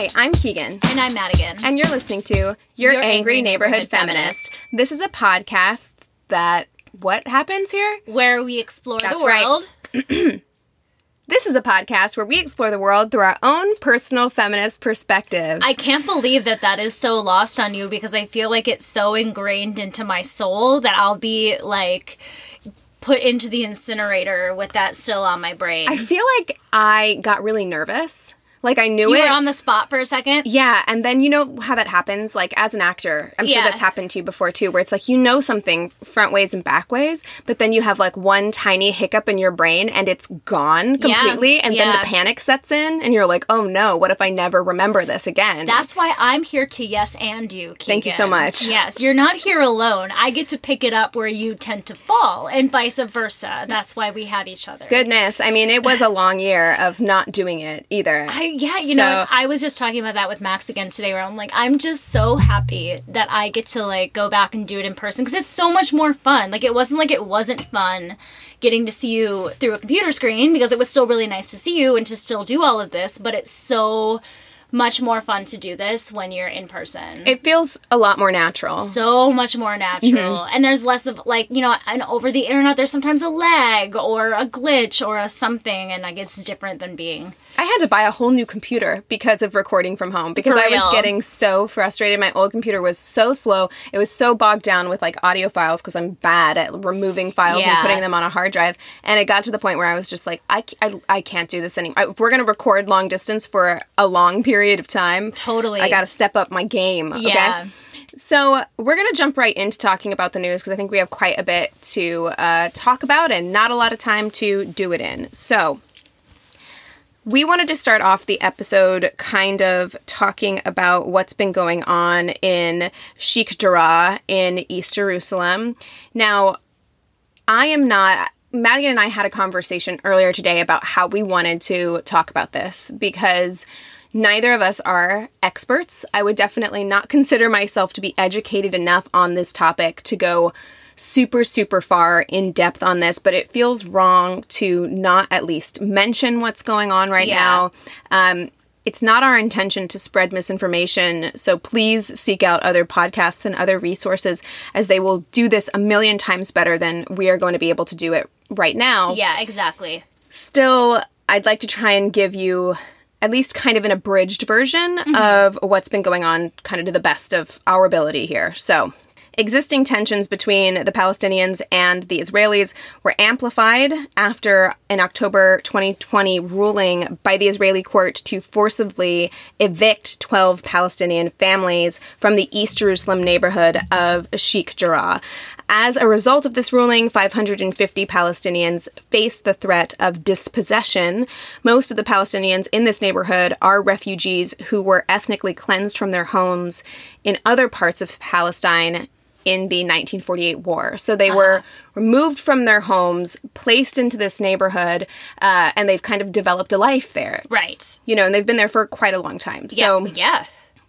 Hi, I'm Keegan. And I'm Madigan. And you're listening to Your, Angry, Angry Neighborhood, Neighborhood Feminist. Feminist. This is a podcast that. What happens here? where we explore That's the right. world. This is a podcast where we explore the world through our own personal feminist perspectives. I can't believe that that is so lost on you because I feel like it's so ingrained into my soul that I'll be like put into the incinerator with that still on my brain. I feel like I got really nervous. Like I knew you it. were on the spot for a second. Yeah, and then you know how that happens, like as an actor. I'm sure that's happened to you before too, where it's like you know something front ways and back ways, but then you have like one tiny hiccup in your brain and it's gone completely, and then the panic sets in, and you're like, oh no, what if I never remember this again? That's why I'm here to yes and you. Thank you so much. Yes, you're not here alone. I get to pick it up where you tend to fall, and vice versa. That's why we have each other. Goodness, I mean, it was a long year of not doing it either. I, yeah, you So- know, I was just talking about that with Max again today, where I'm like, I'm just so happy that I get to like go back and do it in person because it's so much more fun. Like, it wasn't like it wasn't fun getting to see you through a computer screen because it was still really nice to see you and to still do all of this, but it's so much more fun to do this when you're in person. it feels a lot more natural. so much more natural Mm-hmm. and there's less of like you know and over the internet there's sometimes a lag or a glitch or a something and like it's different than being I had to buy a whole new computer because of recording from home because I was getting so frustrated. My old computer was so slow. It was so bogged down with like audio files because I'm bad at removing files and putting them on a hard drive. And it got to the point where I was just like, I I can't do this anymore. If we're going to record long distance for a long period of time, Totally. I got to step up my game. Yeah. Okay. So we're going to jump right into talking about the news because I think we have quite a bit to uh, talk about and not a lot of time to do it in. So we wanted to start off the episode kind of talking about what's been going on in Sheikh Jarrah in East Jerusalem. Now, I am not. Madigan and I had a conversation earlier today about how we wanted to talk about this because neither of us are experts. I would definitely not consider myself to be educated enough on this topic to go super, super far in depth on this, but it feels wrong to not at least mention what's going on right Yeah. now. Um, it's not our intention to spread misinformation, so please seek out other podcasts and other resources as they will do this a million times better than we are going to be able to do it right now. Yeah, exactly. Still, I'd like to try and give you at least kind of an abridged version of what's been going on, kind of to the best of our ability here. So, existing tensions between the Palestinians and the Israelis were amplified after an October 2020 ruling by the Israeli court to forcibly evict 12 Palestinian families from the East Jerusalem neighborhood of Sheikh Jarrah. As a result of this ruling, 550 Palestinians face the threat of dispossession. Most of the Palestinians in this neighborhood are refugees who were ethnically cleansed from their homes in other parts of Palestine in the 1948 war. So they were removed from their homes, placed into this neighborhood, uh, and they've kind of developed a life there. Right. You know, and they've been there for quite a long time. So yeah. Yeah.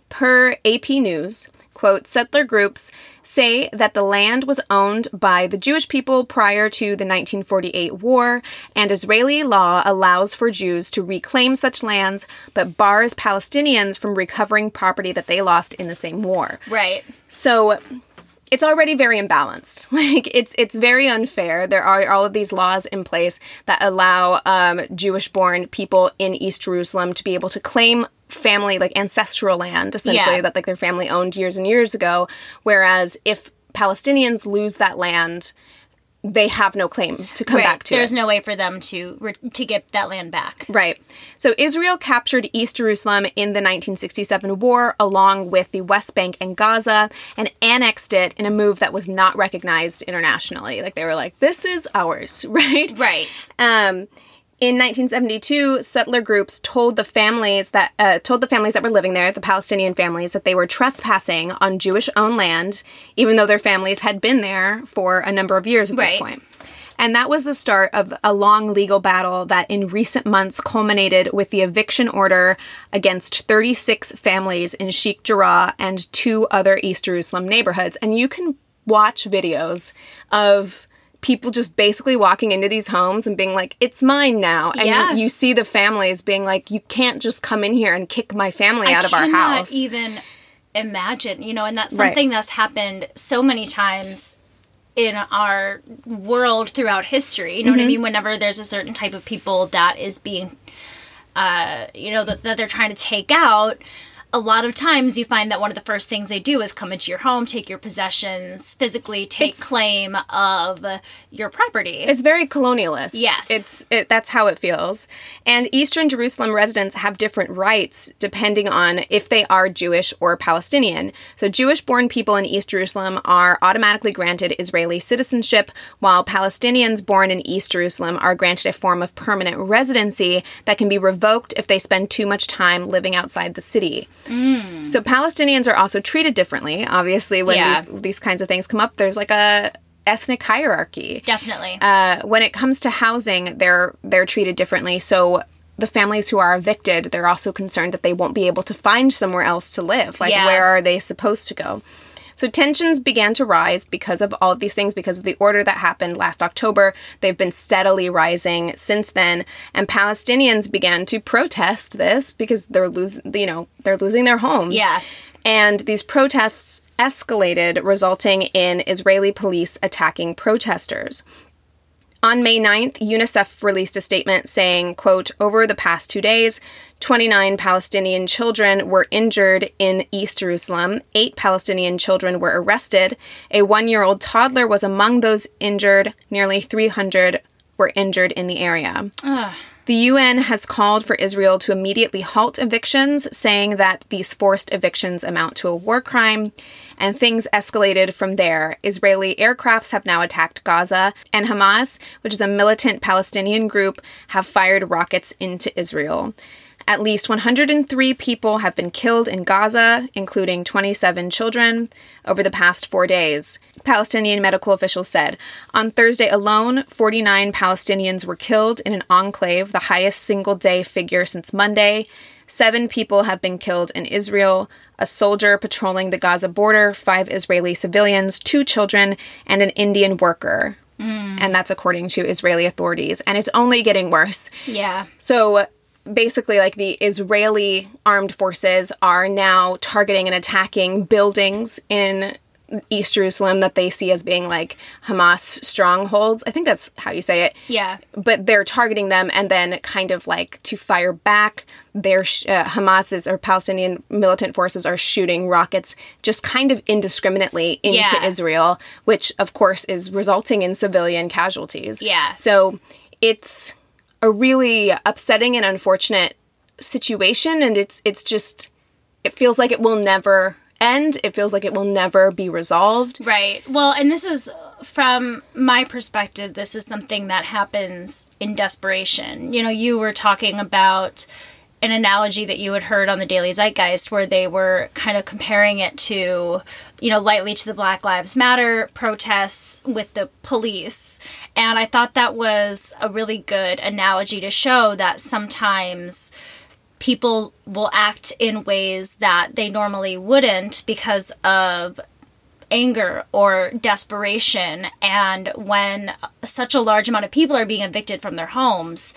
per AP News, quote, settler groups say that the land was owned by the Jewish people prior to the 1948 war, and Israeli law allows for Jews to reclaim such lands, but bars Palestinians from recovering property that they lost in the same war. Right. So it's already very imbalanced. Like it's it's very unfair. There are all of these laws in place that allow um, Jewish-born people in East Jerusalem to be able to claim family like ancestral land, essentially Yeah. that like their family owned years and years ago. Whereas if Palestinians lose that land, they have no claim to come Right. back to There's it. no way for them to to get that land back. Right. So Israel captured East Jerusalem in the 1967 war along with the West Bank and Gaza and annexed it in a move that was not recognized internationally. Like they were like, this is ours, right? Right. Um, In 1972, settler groups told the families that uh, told the families that were living there, the Palestinian families, that they were trespassing on Jewish-owned land, even though their families had been there for a number of years at this point. And that was the start of a long legal battle that in recent months culminated with the eviction order against 36 families in Sheikh Jarrah and two other East Jerusalem neighborhoods. And you can watch videos of people just basically walking into these homes and being like, it's mine now. And Yeah. you, you see the families being like, you can't just come in here and kick my family out of our house. even imagine, you know, and that's Right. something that's happened so many times in our world throughout history. You know Mm-hmm. what I mean? Whenever there's a certain type of people that is being, uh, you know, that, that they're trying to take out. A lot of times you find that one of the first things they do is come into your home, take your possessions, physically take It's- claim of your property. It's very colonialist. Yes. It's it, that's how it feels. And Eastern Jerusalem residents have different rights depending on if they are Jewish or Palestinian. So Jewish-born people in East Jerusalem are automatically granted Israeli citizenship, while Palestinians born in East Jerusalem are granted a form of permanent residency that can be revoked if they spend too much time living outside the city. So Palestinians are also treated differently. Obviously, when Yeah. these these kinds of things come up, there's like a ethnic hierarchy. Definitely. Uh, when it comes to housing, they're they're treated differently. So the families who are evicted, they're also concerned that they won't be able to find somewhere else to live. Like Yeah. where are they supposed to go? So tensions began to rise because of all of these things, because of the order that happened last October. They've been steadily rising since then, and Palestinians began to protest this because they're losing, you know, they're losing their homes. Yeah. And these protests escalated, resulting in Israeli police attacking protesters. On May 9th, UNICEF released a statement saying, quote, over the past two days, 29 Palestinian children were injured in East Jerusalem. Eight Palestinian children were arrested. A one year old toddler was among those injured. Nearly 300 were injured in the area. The UN has called for Israel to immediately halt evictions, saying that these forced evictions amount to a war crime. And things escalated from there. Israeli aircrafts have now attacked Gaza, and Hamas, which is a militant Palestinian group, have fired rockets into Israel. At least 103 people have been killed in Gaza, including 27 children, over the past four days. Palestinian medical officials said. On Thursday alone, 49 Palestinians were killed in an enclave, the highest single day figure since Monday. Seven people have been killed in Israel a soldier patrolling the Gaza border, five Israeli civilians, two children, and an Indian worker. Hmm. And that's according to Israeli authorities. And it's only getting worse. yeah. So basically, like the Israeli armed forces are now targeting and attacking buildings in East Jerusalem that they see as being like Hamas strongholds. I think that's how you say it. Yeah. But they're targeting them and then kind of like to fire back. Their sh- uh, Hamas's or Palestinian militant forces are shooting rockets just kind of indiscriminately into Yeah. Israel, which of course is resulting in civilian casualties. Yeah. So it's a really upsetting and unfortunate situation and it's it's just it feels like it will never end. It feels like it will never be resolved. Right. Well, and this is from my perspective, this is something that happens in desperation. You know, you were talking about an analogy that you had heard on the Daily Zeitgeist where they were kind of comparing it to, you know, lightly to the Black Lives Matter protests with the police. And I thought that was a really good analogy to show that sometimes people will act in ways that they normally wouldn't because of anger or desperation and when such a large amount of people are being evicted from their homes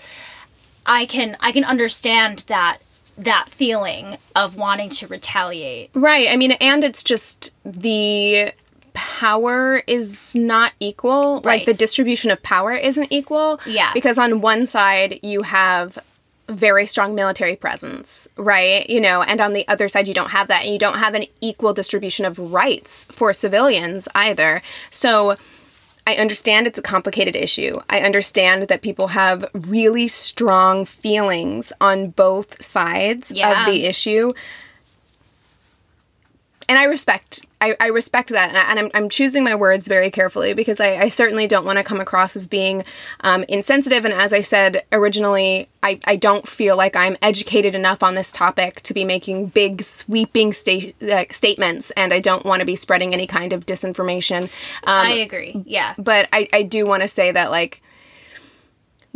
i can i can understand that that feeling of wanting to retaliate Right. I mean, and it's just the power is not equal. Like Right. the distribution of power isn't equal. Yeah. Because on one side, you have very strong military presence, right? You know, and on the other side, you don't have that. And you don't have an equal distribution of rights for civilians either. So, I understand it's a complicated issue. I understand that people have really strong feelings on both sides Yeah. of the issue. And I respect I, I respect that, and I'm, I'm choosing my words very carefully because I, I certainly don't want to come across as being um, insensitive. And as I said originally, I, I don't feel like I'm educated enough on this topic to be making big sweeping sta- uh, statements, and I don't want to be spreading any kind of disinformation. Um, I agree. Yeah. but I, I do want to say that like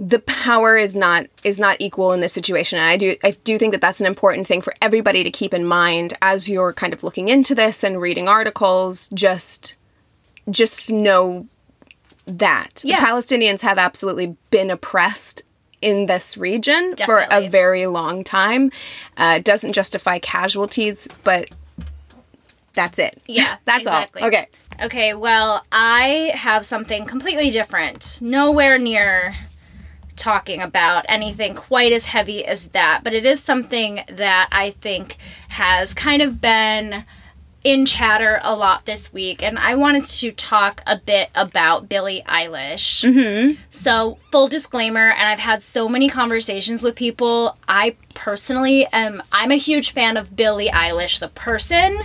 the power is not is not equal in this situation. And i do i do think that that's an important thing for everybody to keep in mind as you're kind of looking into this and reading articles just just know that. Yeah. the palestinians have absolutely been oppressed in this region for a very long time. Uh, it doesn't justify casualties but that's it. Yeah, that's exactly. all okay. Okay, well, I have something completely different. Nowhere near talking about anything quite as heavy as that, but it is something that I think has kind of been in chatter a lot this week, and I wanted to talk a bit about Billie Eilish. Mm-hmm. So, full disclaimer, and I've had so many conversations with people. I personally am, I'm a huge fan of Billie Eilish, the person.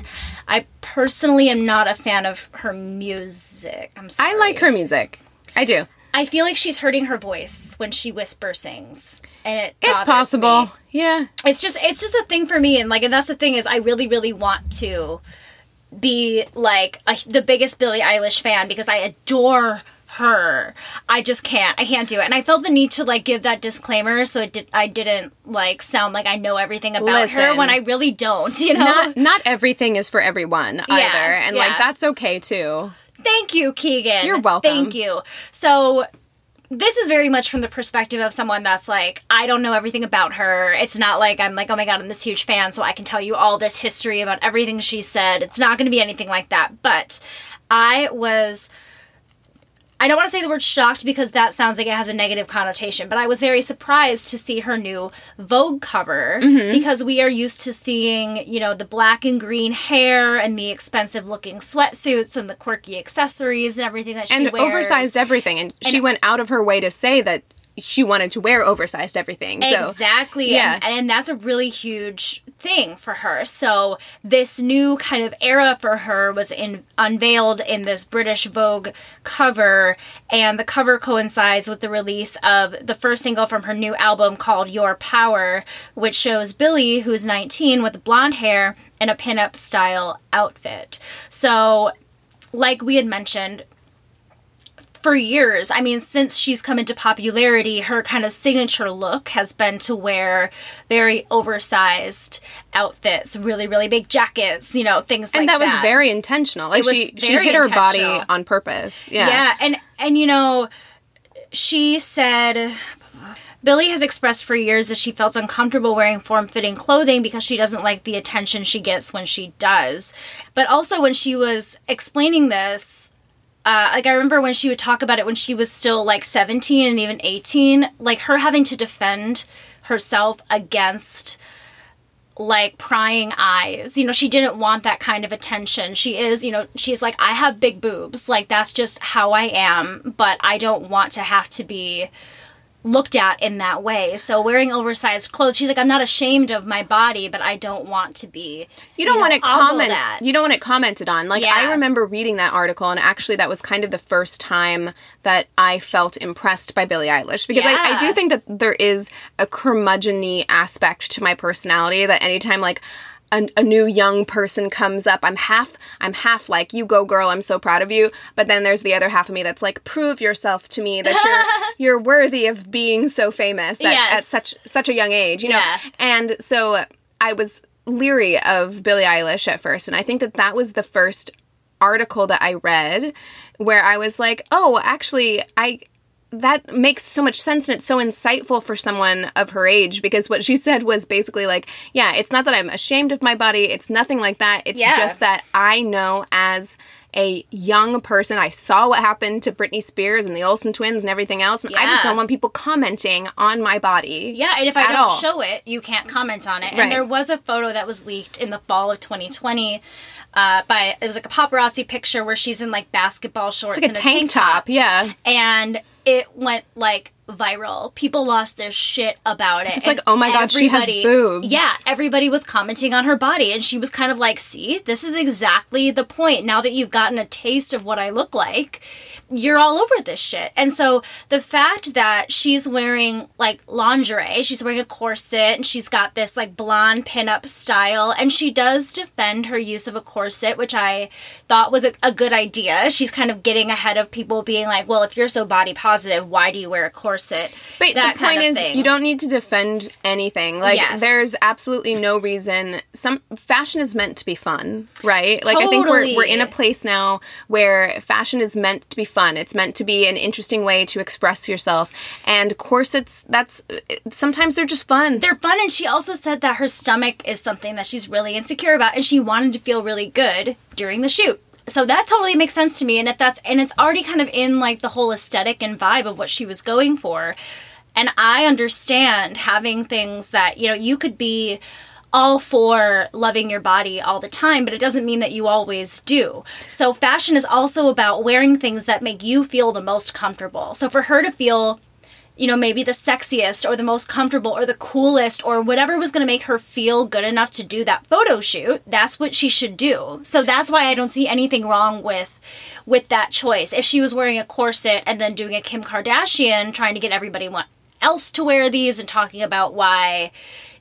I personally am not a fan of her music. I'm sorry. i like her music i do I feel like she's hurting her voice when she whisper sings, and it it's possible me. yeah It's just it's just a thing for me, and like, and that's the thing is, I really really want to be like a, the biggest Billie Eilish fan because I adore her. I just can't. I can't do it, and I felt the need to like give that disclaimer so it did. I didn't like sound like I know everything about her when I really don't. You know. not not everything is for everyone either and like that's okay too Thank you, Keegan. You're welcome. Thank you. So, this is very much from the perspective of someone that's like, I don't know everything about her. It's not like I'm like, oh my god, I'm this huge fan, so I can tell you all this history about everything she said. It's not going to be anything like that. But I was. I don't want to say the word shocked because that sounds like it has a negative connotation, but I was very surprised to see her new Vogue cover mm-hmm. because we are used to seeing, you know, the black and green hair and the expensive looking sweatsuits and the quirky accessories and everything that she and wears. oversized everything and, she went out of her way to say that she wanted to wear oversized everything so Exactly. yeah. And, and that's a really huge thing for her. So this new kind of era for her was in unveiled in this British Vogue cover and the cover coincides with the release of the first single from her new album called Your Power, which shows Billie who's 19 with blonde hair and a pinup style outfit. So like we had mentioned, for years, I mean, since she's come into popularity, her kind of signature look has been to wear very oversized outfits, really, really big jackets, you know, things like that. and that. was very intentional like she she hit her body on purpose yeah yeah, and and you know, she said Billie has expressed for years that she felt uncomfortable wearing form fitting clothing because she doesn't like the attention she gets when she does. But also, when she was explaining this, uh, like I remember when she would talk about it when she was still like 17 and even 18, like her having to defend herself against like prying eyes. You know, she didn't want that kind of attention. She is, you know, she's like, I have big boobs. Like, that's just how I am, but I don't want to have to be looked at in that way. So wearing oversized clothes, she's like, I'm not ashamed of my body, but I don't want to be. you don't know, want it comment at. you don't want it commented on like i remember reading that article and actually that was kind of the first time that i felt impressed by billie eilish because I, I do think that there is a curmudgeon aspect to my personality that anytime like a, a new young person comes up i'm half i'm half like you go girl i'm so proud of you but then there's the other half of me that's like prove yourself to me that you're you're worthy of being so famous at, at such such a young age you know Yeah. and so I was leery of Billie Eilish at first, and I think that that was the first article that I read where I was like, "Oh, actually, I." That makes so much sense and it's so insightful for someone of her age because what she said was basically like, yeah, it's not that I'm ashamed of my body, it's nothing like that. It's Yeah. just that I know as a young person, I saw what happened to Britney Spears and the Olsen twins and everything else, and I just don't want people commenting on my body. Yeah, and if I don't all. show it, you can't comment on it. Right. And there was a photo that was leaked in the fall of 2020 uh, by it was like a paparazzi picture where she's in like basketball shorts like a and tank top, yeah. and it went like viral. People lost their shit about it. It's like, oh my God, she has boobs. Yeah, everybody was commenting on her body, and she was kind of like, see, this is exactly the point. Now that you've gotten a taste of what I look like, you're all over this shit. And so the fact that she's wearing like lingerie, she's wearing a corset, and she's got this like blonde pinup style, and she does defend her use of a corset, which I thought was a, a good idea. She's kind of getting ahead of people being like, well, if you're so body positive, why do you wear a corset? But That the point is, thing. you don't need to defend anything. Like, Yes. there's absolutely no reason. Some fashion is meant to be fun, right? Like, I think we're we're in a place now where fashion is meant to be fun. It's meant to be an interesting way to express yourself. And corsets, that's sometimes they're just fun. they're fun and she also said that her stomach is something that she's really insecure about and she wanted to feel really good during the shoot so that totally makes sense to me and if that's and it's already kind of in like the whole aesthetic and vibe of what she was going for and i understand having things that you know you could be all for loving your body all the time, but it doesn't mean that you always do. So, fashion is also about wearing things that make you feel the most comfortable. So, for her to feel you know, maybe the sexiest or the most comfortable or the coolest or whatever was going to make her feel good enough to do that photo shoot, that's what she should do. So that's why I don't see anything wrong with with that choice. If she was wearing a corset and then doing a Kim Kardashian trying to get everybody else to wear these and talking about why,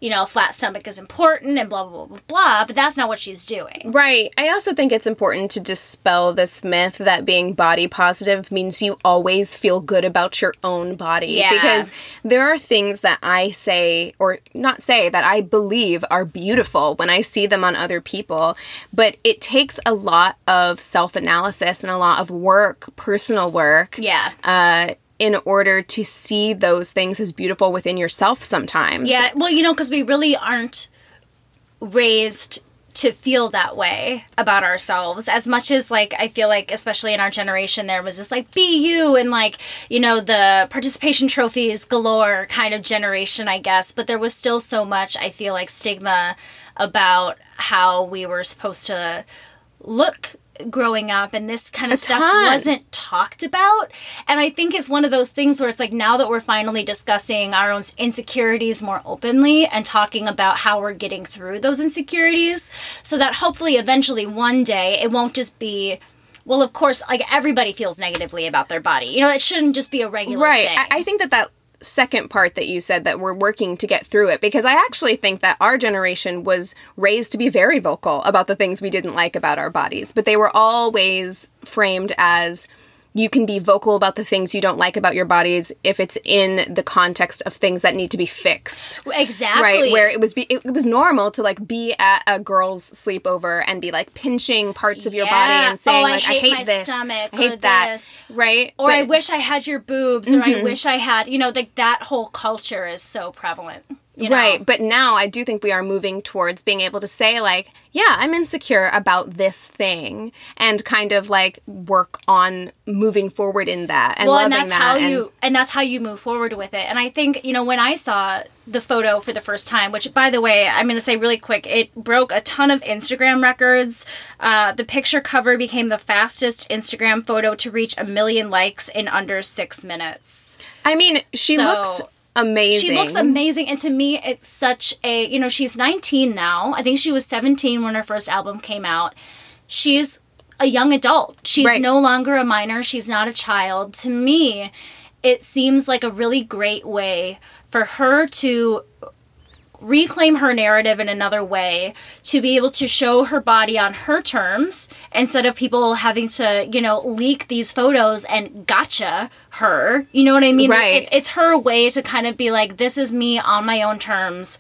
you know, flat stomach is important and blah blah blah blah blah, but that's not what she's doing. Right. I also think it's important to dispel this myth that being body positive means you always feel good about your own body. Yeah. Because there are things that I say, or not say, that I believe are beautiful when I see them on other people. But it takes a lot of self analysis and a lot of work, personal work. Yeah. Uh, in order to see those things as beautiful within yourself sometimes. Yeah, well, you know, because we really aren't raised to feel that way about ourselves as much as like i feel like especially in our generation there was this like be you and like you know the participation trophies galore kind of generation i guess but there was still so much i feel like stigma about how we were supposed to look growing up and this kind of stuff ton. wasn't talked about. And i think it's one of those things where it's like now that we're finally discussing our own insecurities more openly and talking about how we're getting through those insecurities so that hopefully eventually one day it won't just be well of course like everybody feels negatively about their body. You know it shouldn't just be a regular right. Thing. I, I think that that second part that you said that we're working to get through it because i actually think that our generation was raised to be very vocal about the things we didn't like about our bodies but they were always framed as you can be vocal about the things you don't like about your bodies if it's in the context of things that need to be fixed. Exactly. right where it was be, it, was normal to like be at a girl's sleepover and be like pinching parts of your body and oh, saying Oh, I like hate i hate my this. stomach i hate or that. this. right? Or I wish I had your boobs, or I mm-hmm. wish I had, you know, like that whole culture is so prevalent. You know? Right, but now I do think we are moving towards being able to say like, yeah, I'm insecure about this thing and kind of like work on moving forward in that and well, and that's that. how and- you and that's how you move forward with it. And I think you know when I saw the photo for the first time, which by the way, I'm going to say really quick, it broke a ton of Instagram records. Uh, the picture cover became the fastest Instagram photo to reach a million likes in under six minutes. I mean, she So- looks amazing. She looks amazing, and to me, it's such a you know she's 19 now. I think she was 17 when her first album came out. She's a young adult. She's Right. no longer a minor. She's not a child. To me, it seems like a really great way for her to reclaim her narrative in another way to be able to show her body on her terms instead of people having to you know leak these photos and gotcha her. You know what i mean? Right. it's, it's her way to kind of be like this is me on my own terms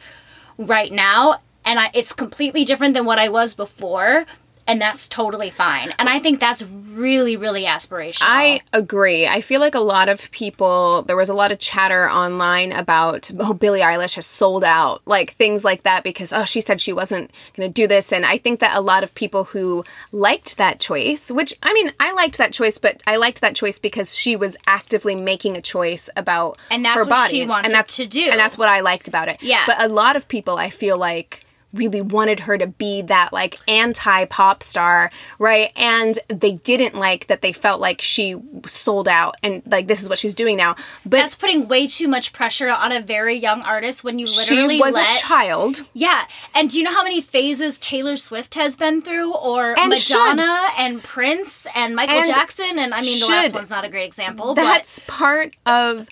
right now and I, it's completely different than what i was before and that's totally fine and i think that's really really aspirational I agree. I feel like a lot of people, there was a lot of chatter online about, oh, Billie Eilish has sold out, like things like that, because, oh, she said she wasn't going to do this. And I think that a lot of people who liked that choice, which, I mean, I liked that choice, but I liked that choice because she was actively making a choice about And that's her what body. she wanted and that's, to do. And that's what I liked about it. Yeah. But a lot of people, I feel like, really wanted her to be that like anti pop star, right? And they didn't like that they felt like she sold out and like this is what she's doing now. But That's putting way too much pressure on a very young artist when you literally she was let a child. Yeah, and do you know how many phases Taylor Swift has been through, or And Madonna and Prince and Michael And Jackson? And I mean, the last one's not a great example, But That's part of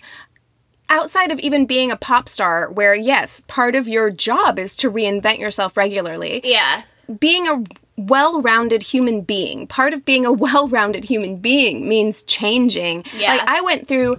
outside of even being a pop star where yes, part of your job is to reinvent yourself regularly. yeah, being a well-rounded human being part of being a well-rounded human being means changing Yeah. like i went through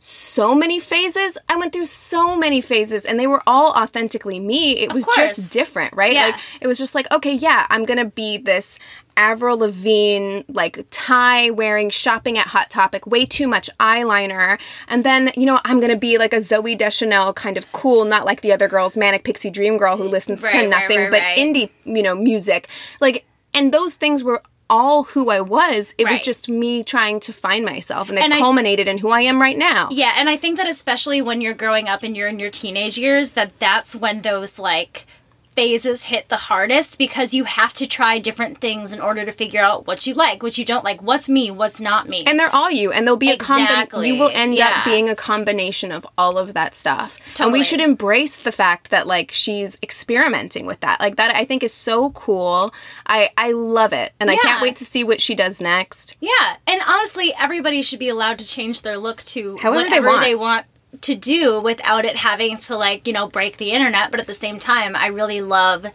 so many phases i went through so many phases and they were all authentically me it was course. just different right Yeah. like it was just like okay yeah i'm gonna be this avril lavigne like tie wearing shopping at hot topic way too much eyeliner and then you know i'm gonna be like a zooey deschanel kind of cool not like the other girls manic pixie dream girl who listens Right, to nothing right, but right. indie you know music like and those things were all who i was it was just me trying to find myself and they And I- culminated in who i am right now. Yeah, and I think that especially when you're growing up and you're in your teenage years, that that's when those like phases hit the hardest because you have to try different things in order to figure out what you like, what you don't like, what's me, what's not me. and they're all you and they'll be a combination Exactly, you will end yeah. up being a combination of all of that stuff Totally. and we should embrace the fact that like she's experimenting with that like that i think is so cool i i love it and i can't wait to see what she does next Yeah, and honestly, everybody should be allowed to change their look to However they whatever want. they want to do without it having to like you know break the internet. But at the same time, I really love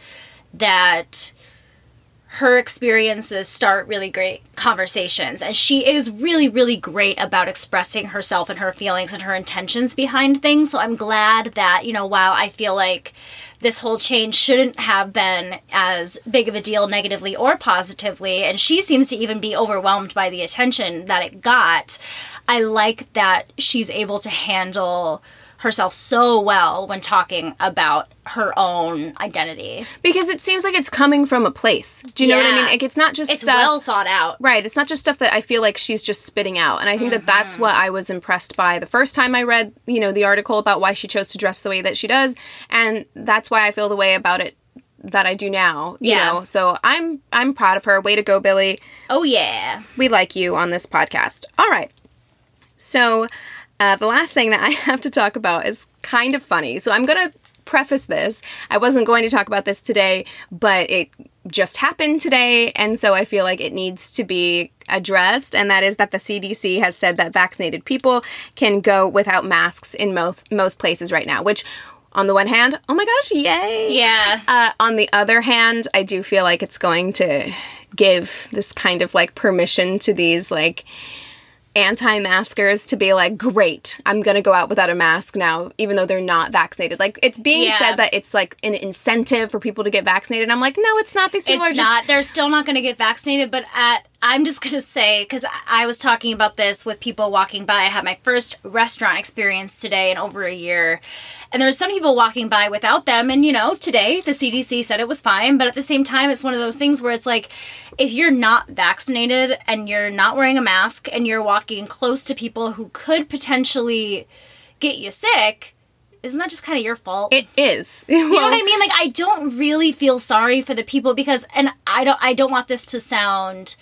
that her experiences start really great conversations. And she is really really great about expressing herself and her feelings and her intentions behind things. So i'm glad that you know while i feel like this whole change shouldn't have been as big of a deal negatively or positively and she seems to even be overwhelmed by the attention that it got i like that she's able to handle herself so well when talking about her own identity because it seems like it's coming from a place do you know what i mean like it's not just it's stuff well thought out Right. It's not just stuff that I feel like she's just spitting out. And I think that Mm-hmm. that's what I was impressed by the first time I read, you know, the article about why she chose to dress the way that she does. And that's why I feel the way about it that I do now. You Yeah. know. So I'm I'm proud of her. Way to go, Billie. oh yeah We like you on this podcast. All right. So uh, the last thing that I have to talk about is kind of funny. So I'm gonna preface this. I wasn't going to talk about this today, but it just happened today, and so I feel like it needs to be addressed. And that is that the CDC has said that vaccinated people can go without masks in most most places right now. Which, on the one hand, oh my gosh, yay! yeah Uh, on the other hand, I do feel like it's going to give this kind of like permission to these like anti-maskers to be like, great, I'm gonna go out without a mask now, even though they're not vaccinated. Like it's being Yeah. said that it's like an incentive for people to get vaccinated. I'm like, no, it's not. These people it's are just not they're still not going to get vaccinated but at i'm just going to say because i was talking about this with people walking by. I had my first restaurant experience today in over a year. And there were some people walking by without them. And you know today the cdc said it was fine. But at the same time it's one of those things where it's like if you're not vaccinated and you're not wearing a mask and you're walking close to people who could potentially get you sick isn't that just kind of your fault? It is. you know what I mean? Like I don't really feel sorry for the people because and I don't I don't want this to sound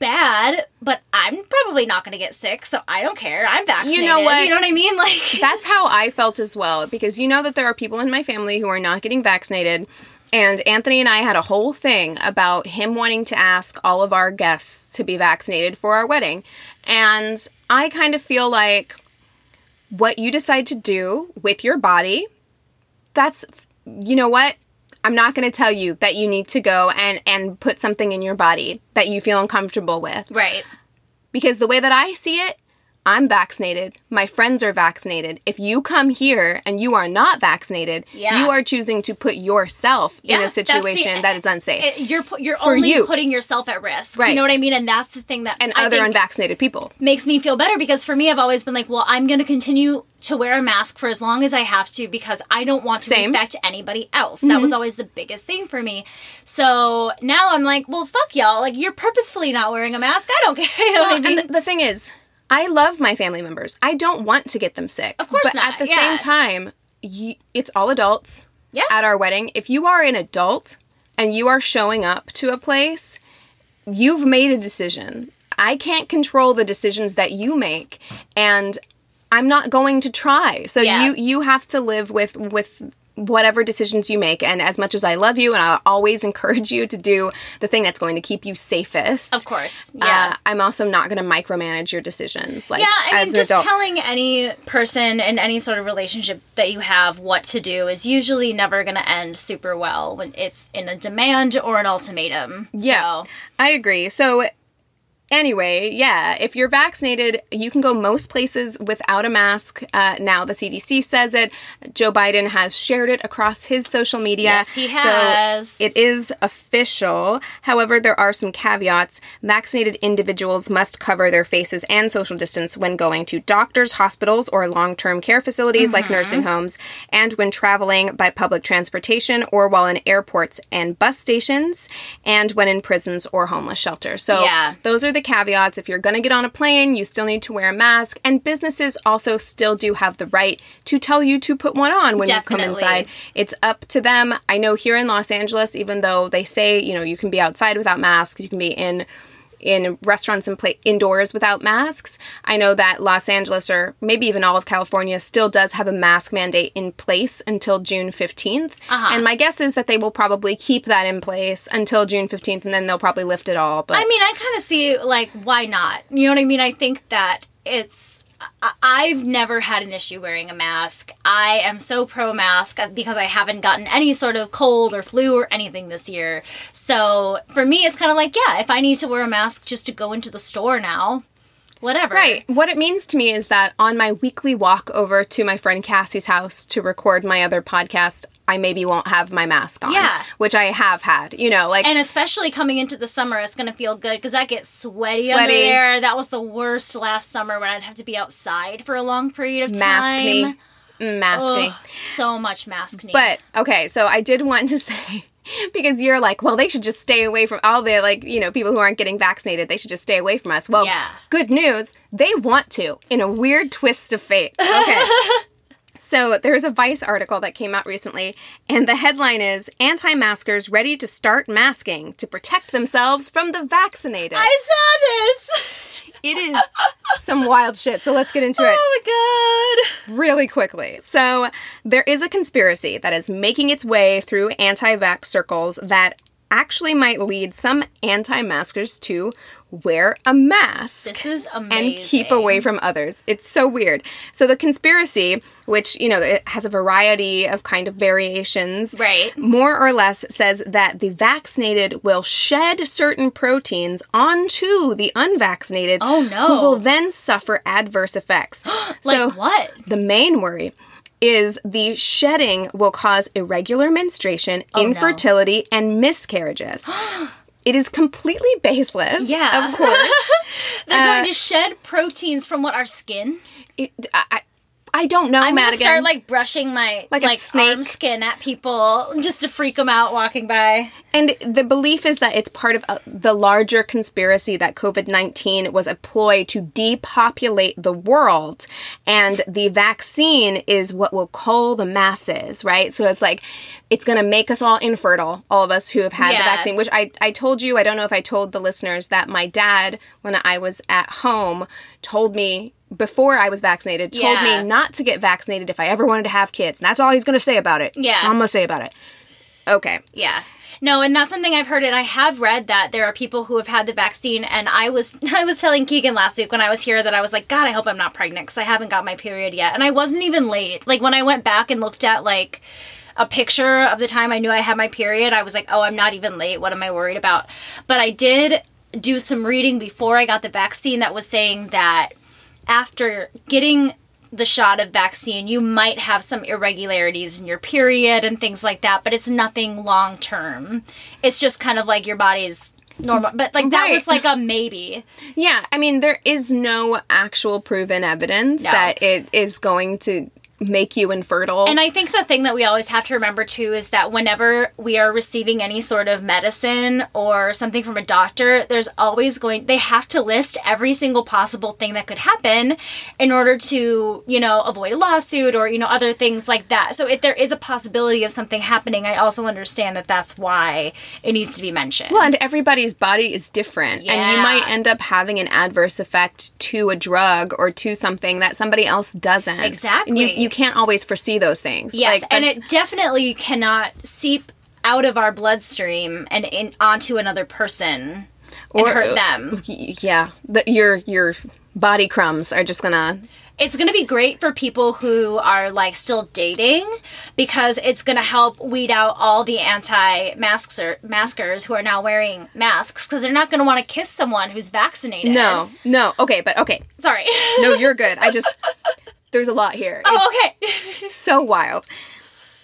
bad, but I'm probably not going to get sick, so I don't care. I'm vaccinated. You know what? You know what I mean? Like That's how I felt as well because you know that there are people in my family who are not getting vaccinated. And Anthony and I had a whole thing about him wanting to ask all of our guests to be vaccinated for our wedding. And I kind of feel like what you decide to do with your body, that's, you know what? I'm not going to tell you that you need to go and, and put something in your body that you feel uncomfortable with right. because the way that I see it, I'm vaccinated. My friends are vaccinated. If you come here and you are not vaccinated, Yeah. you are choosing to put yourself in a that's the- situation that is unsafe. It- you're you're only you. putting yourself at risk. Right. You know what I mean? And that's the thing that and I other unvaccinated people. makes me feel better because for me I've always been like, well, I'm going to continue to wear a mask for as long as I have to because I don't want to Same. infect anybody else. That was mm-hmm. always the biggest thing for me. So now I'm like, well, fuck y'all. Like you're purposefully not wearing a mask. I don't care. You know what I mean? and the, the thing is, I love my family members. I don't want to get them sick. Of course but not, at the yeah. same time, y it's all adults. Yeah. at our wedding, if you are an adult and you are showing up to a place, you've made a decision. I can't control the decisions that you make and I'm not going to try. So Yeah. you you have to live with with whatever decisions you make and as much as I love you and I always encourage you to do the thing that's going to keep you safest. Of course. Yeah. Uh, I'm also not going to micromanage your decisions. Like Yeah, I mean, an just adult. telling any person in any sort of relationship that you have what to do is usually never going to end super well when it's in a demand or an ultimatum. Yeah, So, I agree. So, anyway, yeah, if you're vaccinated, you can go most places without a mask. Uh, now, the CDC says it. Joe Biden has shared it across his social media. Yes, he has. So, it is official. However, there are some caveats. Vaccinated individuals must cover their faces and social distance when going to doctors, hospitals, or long term care facilities like Mm-hmm. nursing homes, and when traveling by public transportation or while in airports and bus stations, and when in prisons or homeless shelters. So, Yeah. those are the caveats. If you're going to get on a plane, you still need to wear a mask, and businesses also still do have the right to tell you to put one on when you come inside. It's up to them. I know here in Los Angeles, even though they say you know you can be outside without masks, you can be in in restaurants and play indoors without masks. I know that Los Angeles or maybe even all of California still does have a mask mandate in place until June 15th. Uh-huh. And my guess is that they will probably keep that in place until June 15th and then they'll probably lift it all. But I mean, I kind of see, like, why not? You know what I mean? I think that it's. I've never had an issue wearing a mask. I am so pro mask uh, because I haven't gotten any sort of cold or flu or anything this year. So for me, it's kind of like, yeah, if I need to wear a mask just to go into the store now, whatever. Right. What it means to me is that on my weekly walk over to my friend Cassie's house to record my other podcast, I maybe won't have my mask on. Yeah. Which I have had. You know, like And especially coming into the summer, it's going to feel good because I get sweaty, Sweaty. under there. That was the worst last summer when I'd have to be outside for a long period of mask time. me. Mm, Mask me. So much mask me. But okay, so I did want to say because you're like, well, they should just stay away from all the like, you know, people who aren't getting vaccinated. They should just stay away from us. Well, Yeah. good news, they want to in a weird twist of fate. Okay. So there's a Vice article that came out recently, and the headline is "Anti-maskers ready to start masking to protect themselves from the vaccinated." I saw this. it is some wild shit. So let's get into it Oh my god. really quickly. So, there is a conspiracy that is making its way through anti vax circles that actually might lead some anti maskers to wear a mask. This is amazing. and keep away from others. It's so weird. So the conspiracy, which you know it has a variety of kind of variations, Right. More or less says that the vaccinated will shed certain proteins onto the unvaccinated. Oh, no. Who will then suffer adverse effects. Like so what? the main worry is the shedding will cause irregular menstruation, Oh, no. infertility, and miscarriages. it is completely baseless. Yeah. Of course. They're Uh, going to shed proteins from what our skin. It, I, I- don't know, I'm gonna Madigan. start like brushing my Like like, snake. skin at people just to freak them out walking by. and the belief is that it's part of uh, the larger conspiracy that COVID 19 was a ploy to depopulate the world. And the vaccine is what will cull the masses, right? So it's like, it's going to make us all infertile, all of us who have had the vaccine, which I, I told you, I don't know if I told the listeners that my dad, when I was at home, told me before I was vaccinated, told Yeah. me not to get vaccinated if I ever wanted to have kids. And that's all he's going to say about it. Yeah. I'm going to say about it. Okay. Yeah. No, and that's something I've heard and I have read that there are people who have had the vaccine and I was I was telling Keegan last week when I was here that I was like god I hope I'm not pregnant cuz I haven't got my period yet and I wasn't even late. Like when I went back and looked at like a picture of the time I knew I had my period, I was like, "Oh, I'm not even late. What am I worried about?" But I did do some reading before I got the vaccine that was saying that after getting the shot of vaccine, you might have some irregularities in your period and things like that, but it's nothing long term. It's just kind of like your body's normal. But like that Right. was like a maybe. Yeah, I mean, there is no actual proven evidence No. that it is going to make you infertile. And I think the thing that we always have to remember too is that whenever we are receiving any sort of medicine or something from a doctor, there's always going they have to list every single possible thing that could happen in order to, you know, avoid a lawsuit or, you know, other things like that. So if there is a possibility of something happening, I also understand that that's why it needs to be mentioned. well, and everybody's body is different, and you might end up having an adverse effect to a drug or to something that somebody else doesn't. And you, Exactly. you can't always foresee those things. Yes, Like, and it definitely cannot seep out of our bloodstream and in onto another person and Or- hurt uh, them. yeah, the, your your body crumbs are just gonna It's going to be great for people who are like still dating because it's going to help weed out all the anti-masker maskers who are now wearing masks because they're not going to want to kiss someone who's vaccinated. no no okay, but okay, sorry. no, you're good. I just there's a lot here. oh, It's okay. so wild.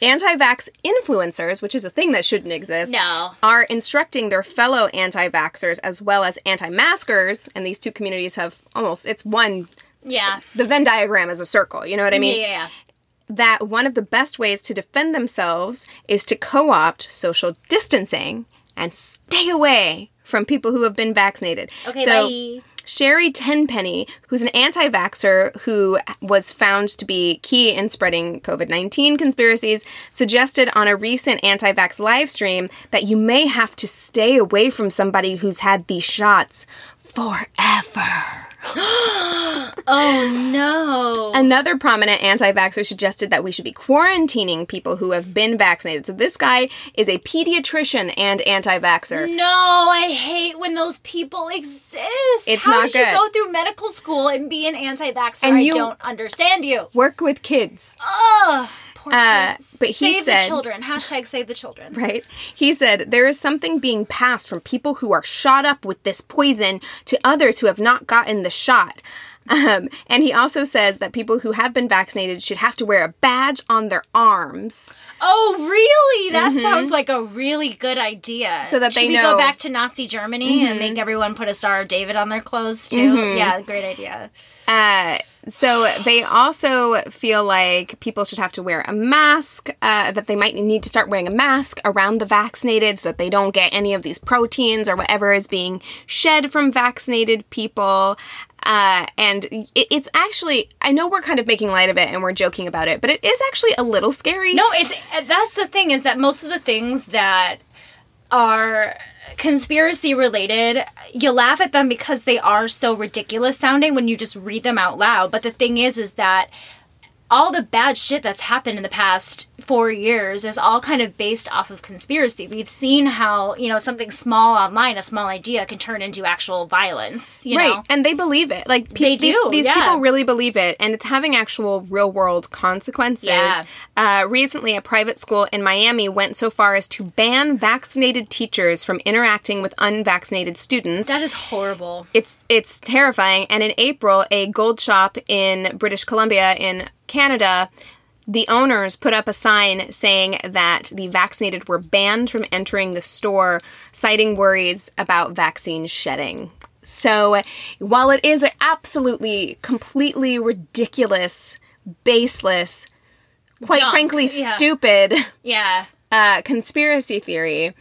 Anti-vax influencers, which is a thing that shouldn't exist, No. are instructing their fellow anti-vaxxers as well as anti-maskers, and these two communities have almost it's one yeah. the Venn diagram is a circle, you know what I mean? yeah, yeah. That one of the best ways to defend themselves is to co-opt social distancing and stay away from people who have been vaccinated. Okay, so, bye. Sherry Tenpenny, who's an anti vaxxer who was found to be key in spreading COVID 19 conspiracies, suggested on a recent anti vax live stream that you may have to stay away from somebody who's had these shots forever. Oh no. Another prominent anti vaxxer suggested that we should be quarantining people who have been vaccinated. So this guy is a pediatrician and anti vaxxer. no, I hate when those people exist. It's How not did you go through medical school and be an anti-vaxxer? And I you- don't understand you. Work with kids. Ugh. Poor Uh, but he save said- the children. Hashtag save the children. right? He said there is something being passed from people who are shot up with this poison to others who have not gotten the shot. Um, and he also says that people who have been vaccinated should have to wear a badge on their arms. Oh, really? That sounds like a really good idea. Mm-hmm. So that they Should we know- Mm-hmm. go back to Nazi Germany and make everyone put a Star of David on their clothes too? Yeah, great idea. Uh, so they also feel like people should have to wear a mask, uh, that they might need to start wearing a mask around the vaccinated so that they don't get any of these proteins or whatever is being shed from vaccinated people. Uh, and it, it's actually, I know we're kind of making light of it and we're joking about it, but it is actually a little scary. No, it's that's the thing is that most of the things that are conspiracy related, you laugh at them because they are so ridiculous sounding when you just read them out loud. But the thing is, is that all the bad shit that's happened in the past four years is all kind of based off of conspiracy. We've seen how, you know, something small online, a small idea can turn into actual violence, you right, know? and they believe it. Like pe- They these, do, These yeah. people really believe it, and it's having actual real world consequences. Yeah. Uh, recently, a private school in Miami went so far as to ban vaccinated teachers from interacting with unvaccinated students. That is horrible. it's it's terrifying. And in April, a gold shop in British Columbia in Canada. The owners put up a sign saying that the vaccinated were banned from entering the store, citing worries about vaccine shedding. So, while it is absolutely, completely ridiculous, baseless, quite Junk, frankly, yeah. stupid Yeah. uh, conspiracy theory,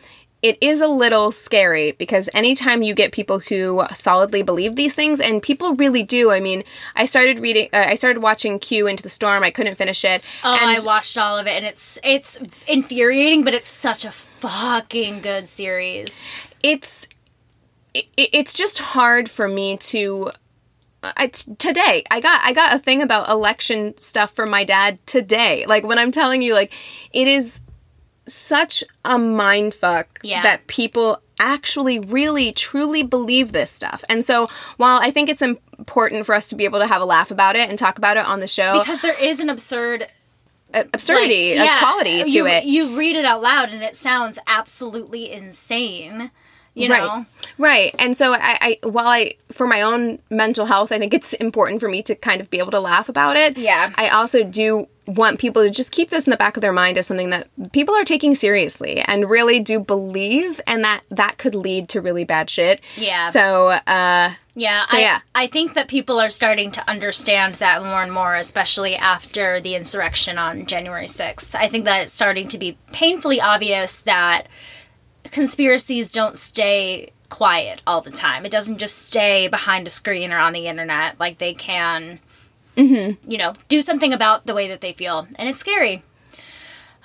it is a little scary because anytime you get people who solidly believe these things, and people really do. I mean, I started reading, uh, I started watching Q Into the Storm. I couldn't finish it. Oh, and I watched all of it, and it's it's infuriating, but it's such a fucking good series. it's it, it's just hard for me to I, t- today I got I got a thing about election stuff from my dad today. Like when I'm telling you like it is such a mind fuck Yeah. that people actually really truly believe this stuff. And so while I think it's important for us to be able to have a laugh about it and talk about it on the show, Because there is an absurd absurdity, like, a quality to you, it. You read it out loud, and it sounds absolutely insane. You know, Right. Right. And so I, I while I for my own mental health, I think it's important for me to kind of be able to laugh about it. Yeah. I also do want people to just keep this in the back of their mind as something that people are taking seriously and really do believe, and that that could lead to really bad shit. Yeah. So, uh, Yeah, So, I, yeah. I think that people are starting to understand that more and more, especially after the insurrection on January 6th. I think that it's starting to be painfully obvious that conspiracies don't stay quiet all the time. It doesn't just stay behind a screen or on the internet. Like they can, Mm-hmm. you know, do something about the way that they feel. And it's scary.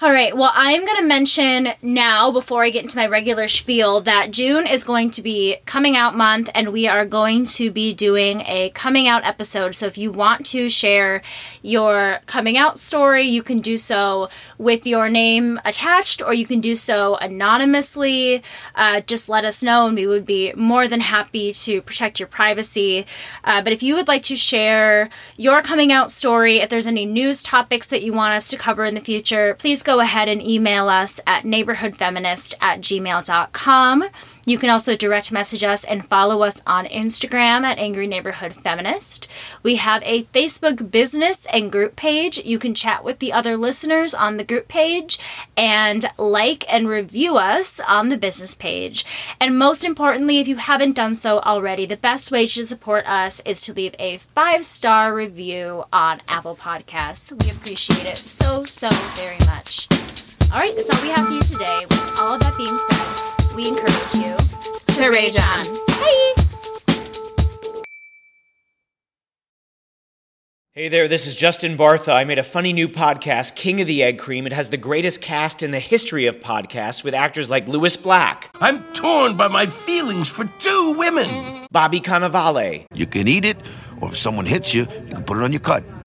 All right. Well, I'm going to mention now, before I get into my regular spiel, that June is going to be coming out month, and we are going to be doing a coming out episode. So if you want to share your coming out story, you can do so with your name attached, or you can do so anonymously. Uh, just let us know, and we would be more than happy to protect your privacy. Uh, but if you would like to share your coming out story, if there's any news topics that you want us to cover in the future, please go ahead and email us at neighborhoodfeminist at gmail.com. You can also direct message us and follow us on Instagram at Angry Neighborhood Feminist. We have a Facebook business and group page. You can chat with the other listeners on the group page and like and review us on the business page. And most importantly, if you haven't done so already, the best way to support us is to leave a five star review on Apple Podcasts. We appreciate it so, so very much. All right, that's all we have for you today. With all of that being said, we encourage you to rage on. Bye. Hey there, this is Justin Bartha. I made a funny new podcast, King of the Egg Cream. It has the greatest cast in the history of podcasts with actors like Lewis Black, I'm torn by my feelings for two women. Bobby Cannavale, You can eat it, or if someone hits you, you can put it on your cut.